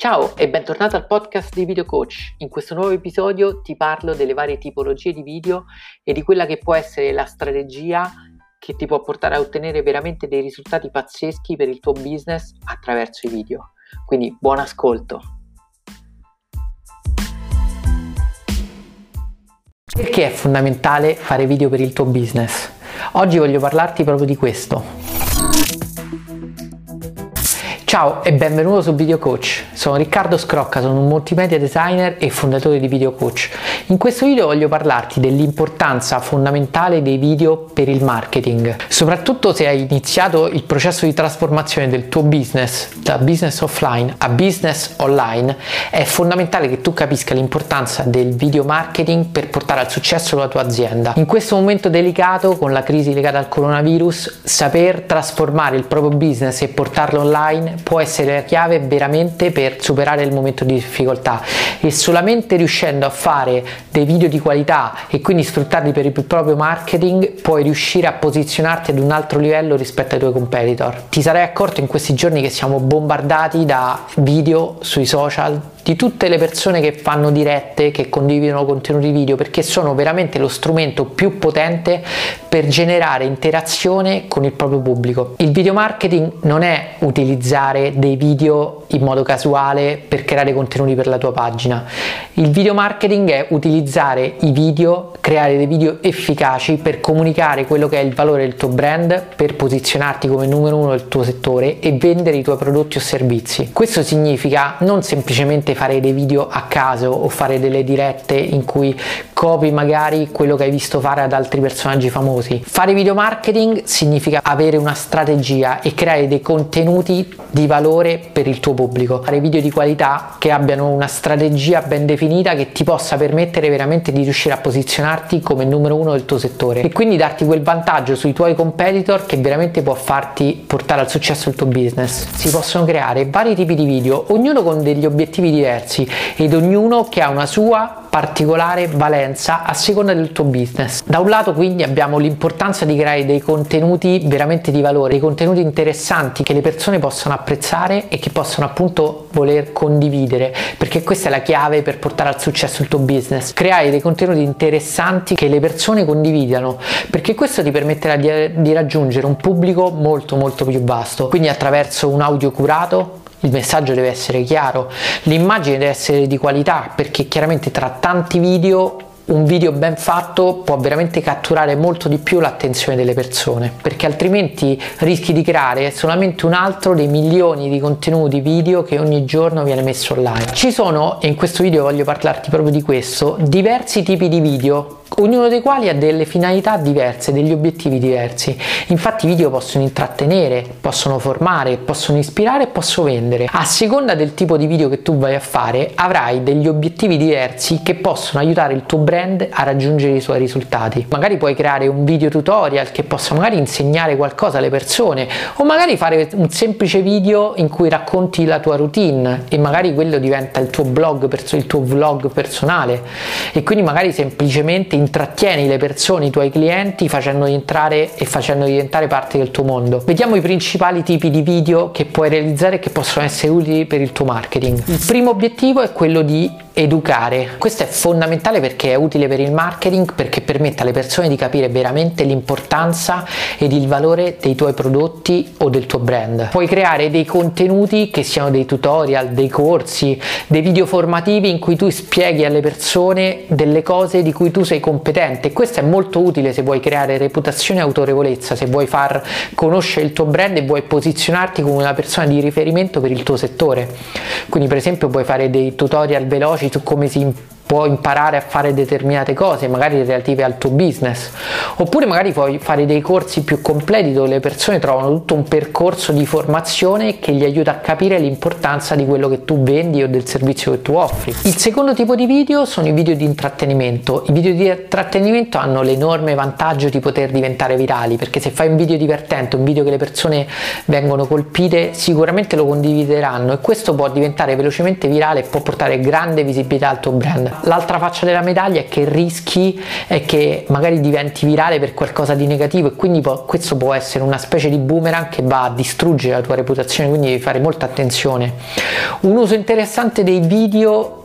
Ciao e bentornato al podcast di Video Coach. In questo nuovo episodio ti parlo delle varie tipologie di video e di quella che può essere la strategia che ti può portare a ottenere veramente dei risultati pazzeschi per il tuo business attraverso i video. Quindi buon ascolto. Perché è fondamentale fare video per il tuo business? Oggi voglio parlarti proprio di questo. Ciao e benvenuto su Video Coach. Sono Riccardo Scrocca, sono un multimedia designer e fondatore di Video Coach. In questo video voglio parlarti dell'importanza fondamentale dei video per il marketing, soprattutto se hai iniziato il processo di trasformazione del tuo business da business offline a business online, è fondamentale che tu capisca l'importanza del video marketing per portare al successo la tua azienda. In questo momento delicato, con la crisi legata al coronavirus, saper trasformare il proprio business e portarlo online può essere la chiave veramente per superare il momento di difficoltà e solamente riuscendo a fare dei video di qualità e quindi sfruttarli per il proprio marketing puoi riuscire a posizionarti ad un altro livello rispetto ai tuoi competitor. Ti sarai accorto in questi giorni che siamo bombardati da video sui social di tutte le persone che fanno dirette, che condividono contenuti video, perché sono veramente lo strumento più potente per generare interazione con il proprio pubblico. Il video marketing non è utilizzare dei video in modo casuale per creare contenuti per la tua pagina. Il video marketing è utilizzare i video, creare dei video efficaci per comunicare quello che è il valore del tuo brand, per posizionarti come numero uno del tuo settore e vendere i tuoi prodotti o servizi. Questo significa non semplicemente fare dei video a caso o fare delle dirette in cui copi magari quello che hai visto fare ad altri personaggi famosi. Fare video marketing significa avere una strategia e creare dei contenuti di valore per il tuo pubblico. Fare video di qualità che abbiano una strategia ben definita che ti possa permettere veramente di riuscire a posizionarti come numero uno del tuo settore e quindi darti quel vantaggio sui tuoi competitor che veramente può farti portare al successo il tuo business. Si possono creare vari tipi di video, ognuno con degli obiettivi diversi ed ognuno che ha una sua particolare valenza a seconda del tuo business. Da un lato quindi abbiamo l'importanza di creare dei contenuti veramente di valore, dei contenuti interessanti che le persone possano apprezzare e che possono appunto voler condividere, perché questa è la chiave per portare al successo il tuo business. Creare dei contenuti interessanti che le persone condividano, perché questo ti permetterà di, di raggiungere un pubblico molto molto più vasto, quindi attraverso un audio curato, il messaggio deve essere chiaro, l'immagine deve essere di qualità perché chiaramente tra tanti video un video ben fatto può veramente catturare molto di più l'attenzione delle persone perché altrimenti rischi di creare solamente un altro dei milioni di contenuti video che ogni giorno viene messo online. Ci sono, e in questo video voglio parlarti proprio di questo, diversi tipi di video ognuno dei quali ha delle finalità diverse, degli obiettivi diversi. Infatti i video possono intrattenere, possono formare, possono ispirare e possono vendere. A seconda del tipo di video che tu vai a fare, avrai degli obiettivi diversi che possono aiutare il tuo brand a raggiungere i suoi risultati. Magari puoi creare un video tutorial che possa magari insegnare qualcosa alle persone o magari fare un semplice video in cui racconti la tua routine e magari quello diventa il tuo blog, il tuo vlog personale e quindi magari semplicemente intrattieni le persone, i tuoi clienti facendoli entrare e facendoli diventare parte del tuo mondo. Vediamo i principali tipi di video che puoi realizzare e che possono essere utili per il tuo marketing. Il primo obiettivo è quello di educare. Questo è fondamentale perché è utile per il marketing perché permette alle persone di capire veramente l'importanza ed il valore dei tuoi prodotti o del tuo brand. Puoi creare dei contenuti che siano dei tutorial, dei corsi, dei video formativi in cui tu spieghi alle persone delle cose di cui tu sei competente. Questo è molto utile se vuoi creare reputazione e autorevolezza, se vuoi far conoscere il tuo brand e vuoi posizionarti come una persona di riferimento per il tuo settore. Quindi per esempio puoi fare dei tutorial veloci come si può imparare a fare determinate cose, magari relative al tuo business, oppure magari puoi fare dei corsi più completi dove le persone trovano tutto un percorso di formazione che gli aiuta a capire l'importanza di quello che tu vendi o del servizio che tu offri. Il secondo tipo di video sono i video di intrattenimento. I video di intrattenimento hanno l'enorme vantaggio di poter diventare virali, perché se fai un video divertente, un video che le persone vengono colpite, sicuramente lo condivideranno e questo può diventare velocemente virale e può portare grande visibilità al tuo brand l'altra faccia della medaglia è che rischi è che magari diventi virale per qualcosa di negativo e quindi può, questo può essere una specie di boomerang che va a distruggere la tua reputazione, quindi devi fare molta attenzione. Un uso interessante dei video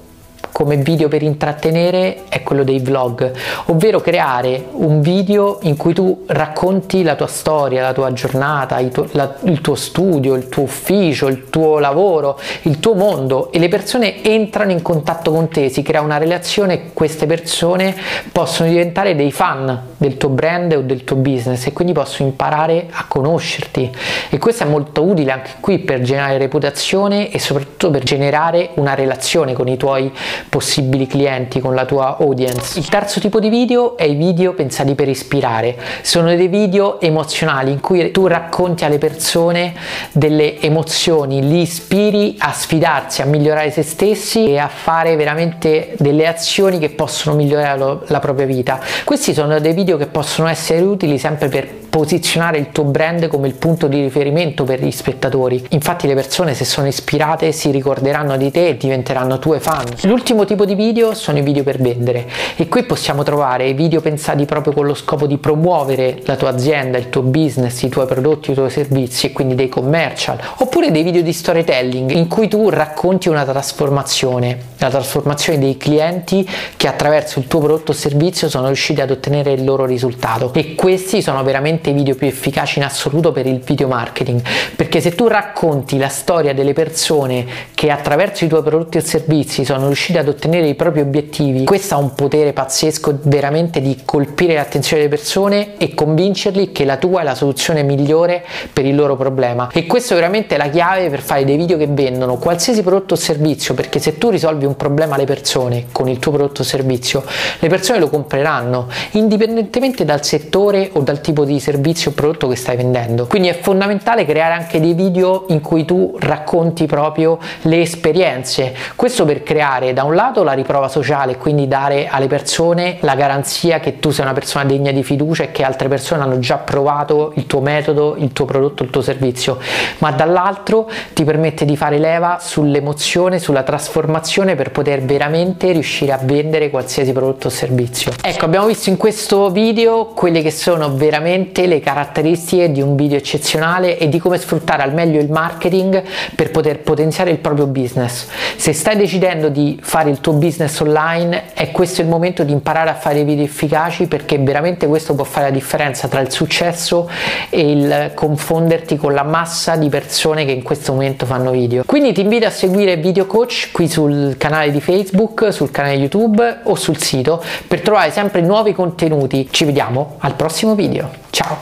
come video per intrattenere è quello dei vlog, ovvero creare un video in cui tu racconti la tua storia, la tua giornata, il tuo, la, il tuo studio, il tuo ufficio, il tuo lavoro, il tuo mondo e le persone entrano in contatto con te, si crea una relazione e queste persone possono diventare dei fan del tuo brand o del tuo business e quindi possono imparare a conoscerti. E questo è molto utile anche qui per generare reputazione e soprattutto per generare una relazione con i tuoi possibili clienti, con la tua audience. Il terzo tipo di video è i video pensati per ispirare. Sono dei video emozionali in cui tu racconti alle persone delle emozioni, li ispiri a sfidarsi, a migliorare se stessi e a fare veramente delle azioni che possono migliorare la propria vita. Questi sono dei video che possono essere utili sempre per posizionare il tuo brand come il punto di riferimento per gli spettatori. Infatti le persone se sono ispirate si ricorderanno di te e diventeranno tue fan. L'ultimo tipo di video sono i video per vendere e qui possiamo trovare video pensati proprio con lo scopo di promuovere la tua azienda, il tuo business, i tuoi prodotti, i tuoi servizi e quindi dei commercial oppure dei video di storytelling in cui tu racconti una trasformazione, la trasformazione dei clienti che attraverso il tuo prodotto o servizio sono riusciti ad ottenere il loro risultato e questi sono veramente sicuramente i video più efficaci in assoluto per il video marketing. Perché se tu racconti la storia delle persone che attraverso i tuoi prodotti e servizi sono riusciti ad ottenere i propri obiettivi questo ha un potere pazzesco veramente di colpire l'attenzione delle persone e convincerli che la tua è la soluzione migliore per il loro problema. E questo è veramente la chiave per fare dei video che vendono qualsiasi prodotto o servizio perché se tu risolvi un problema alle persone con il tuo prodotto o servizio le persone lo compreranno indipendentemente dal settore o dal tipo di servizio servizio o prodotto che stai vendendo. Quindi è fondamentale creare anche dei video in cui tu racconti proprio le esperienze. Questo per creare da un lato la riprova sociale, quindi dare alle persone la garanzia che tu sei una persona degna di fiducia e che altre persone hanno già provato il tuo metodo, il tuo prodotto, il tuo servizio, ma dall'altro ti permette di fare leva sull'emozione, sulla trasformazione per poter veramente riuscire a vendere qualsiasi prodotto o servizio. Ecco, abbiamo visto in questo video quelle che sono veramente le caratteristiche di un video eccezionale e di come sfruttare al meglio il marketing per poter potenziare il proprio business. Se stai decidendo di fare il tuo business online, è questo il momento di imparare a fare video efficaci perché veramente questo può fare la differenza tra il successo e il confonderti con la massa di persone che in questo momento fanno video. Quindi ti invito a seguire Video Coach qui sul canale di Facebook, sul canale YouTube o sul sito per trovare sempre nuovi contenuti. Ci vediamo al prossimo video. Ciao!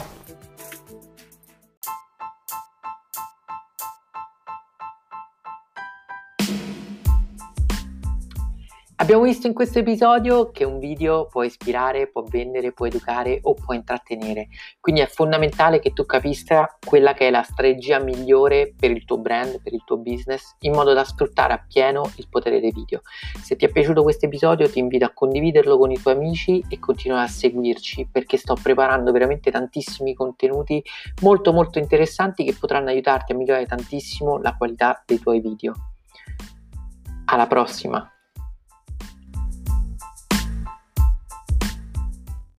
Abbiamo visto in questo episodio che un video può ispirare, può vendere, può educare o può intrattenere, quindi è fondamentale che tu capisca quella che è la strategia migliore per il tuo brand, per il tuo business, in modo da sfruttare appieno il potere dei video. Se ti è piaciuto questo episodio ti invito a condividerlo con i tuoi amici e continuare a seguirci perché sto preparando veramente tantissimi contenuti molto molto interessanti che potranno aiutarti a migliorare tantissimo la qualità dei tuoi video. Alla prossima!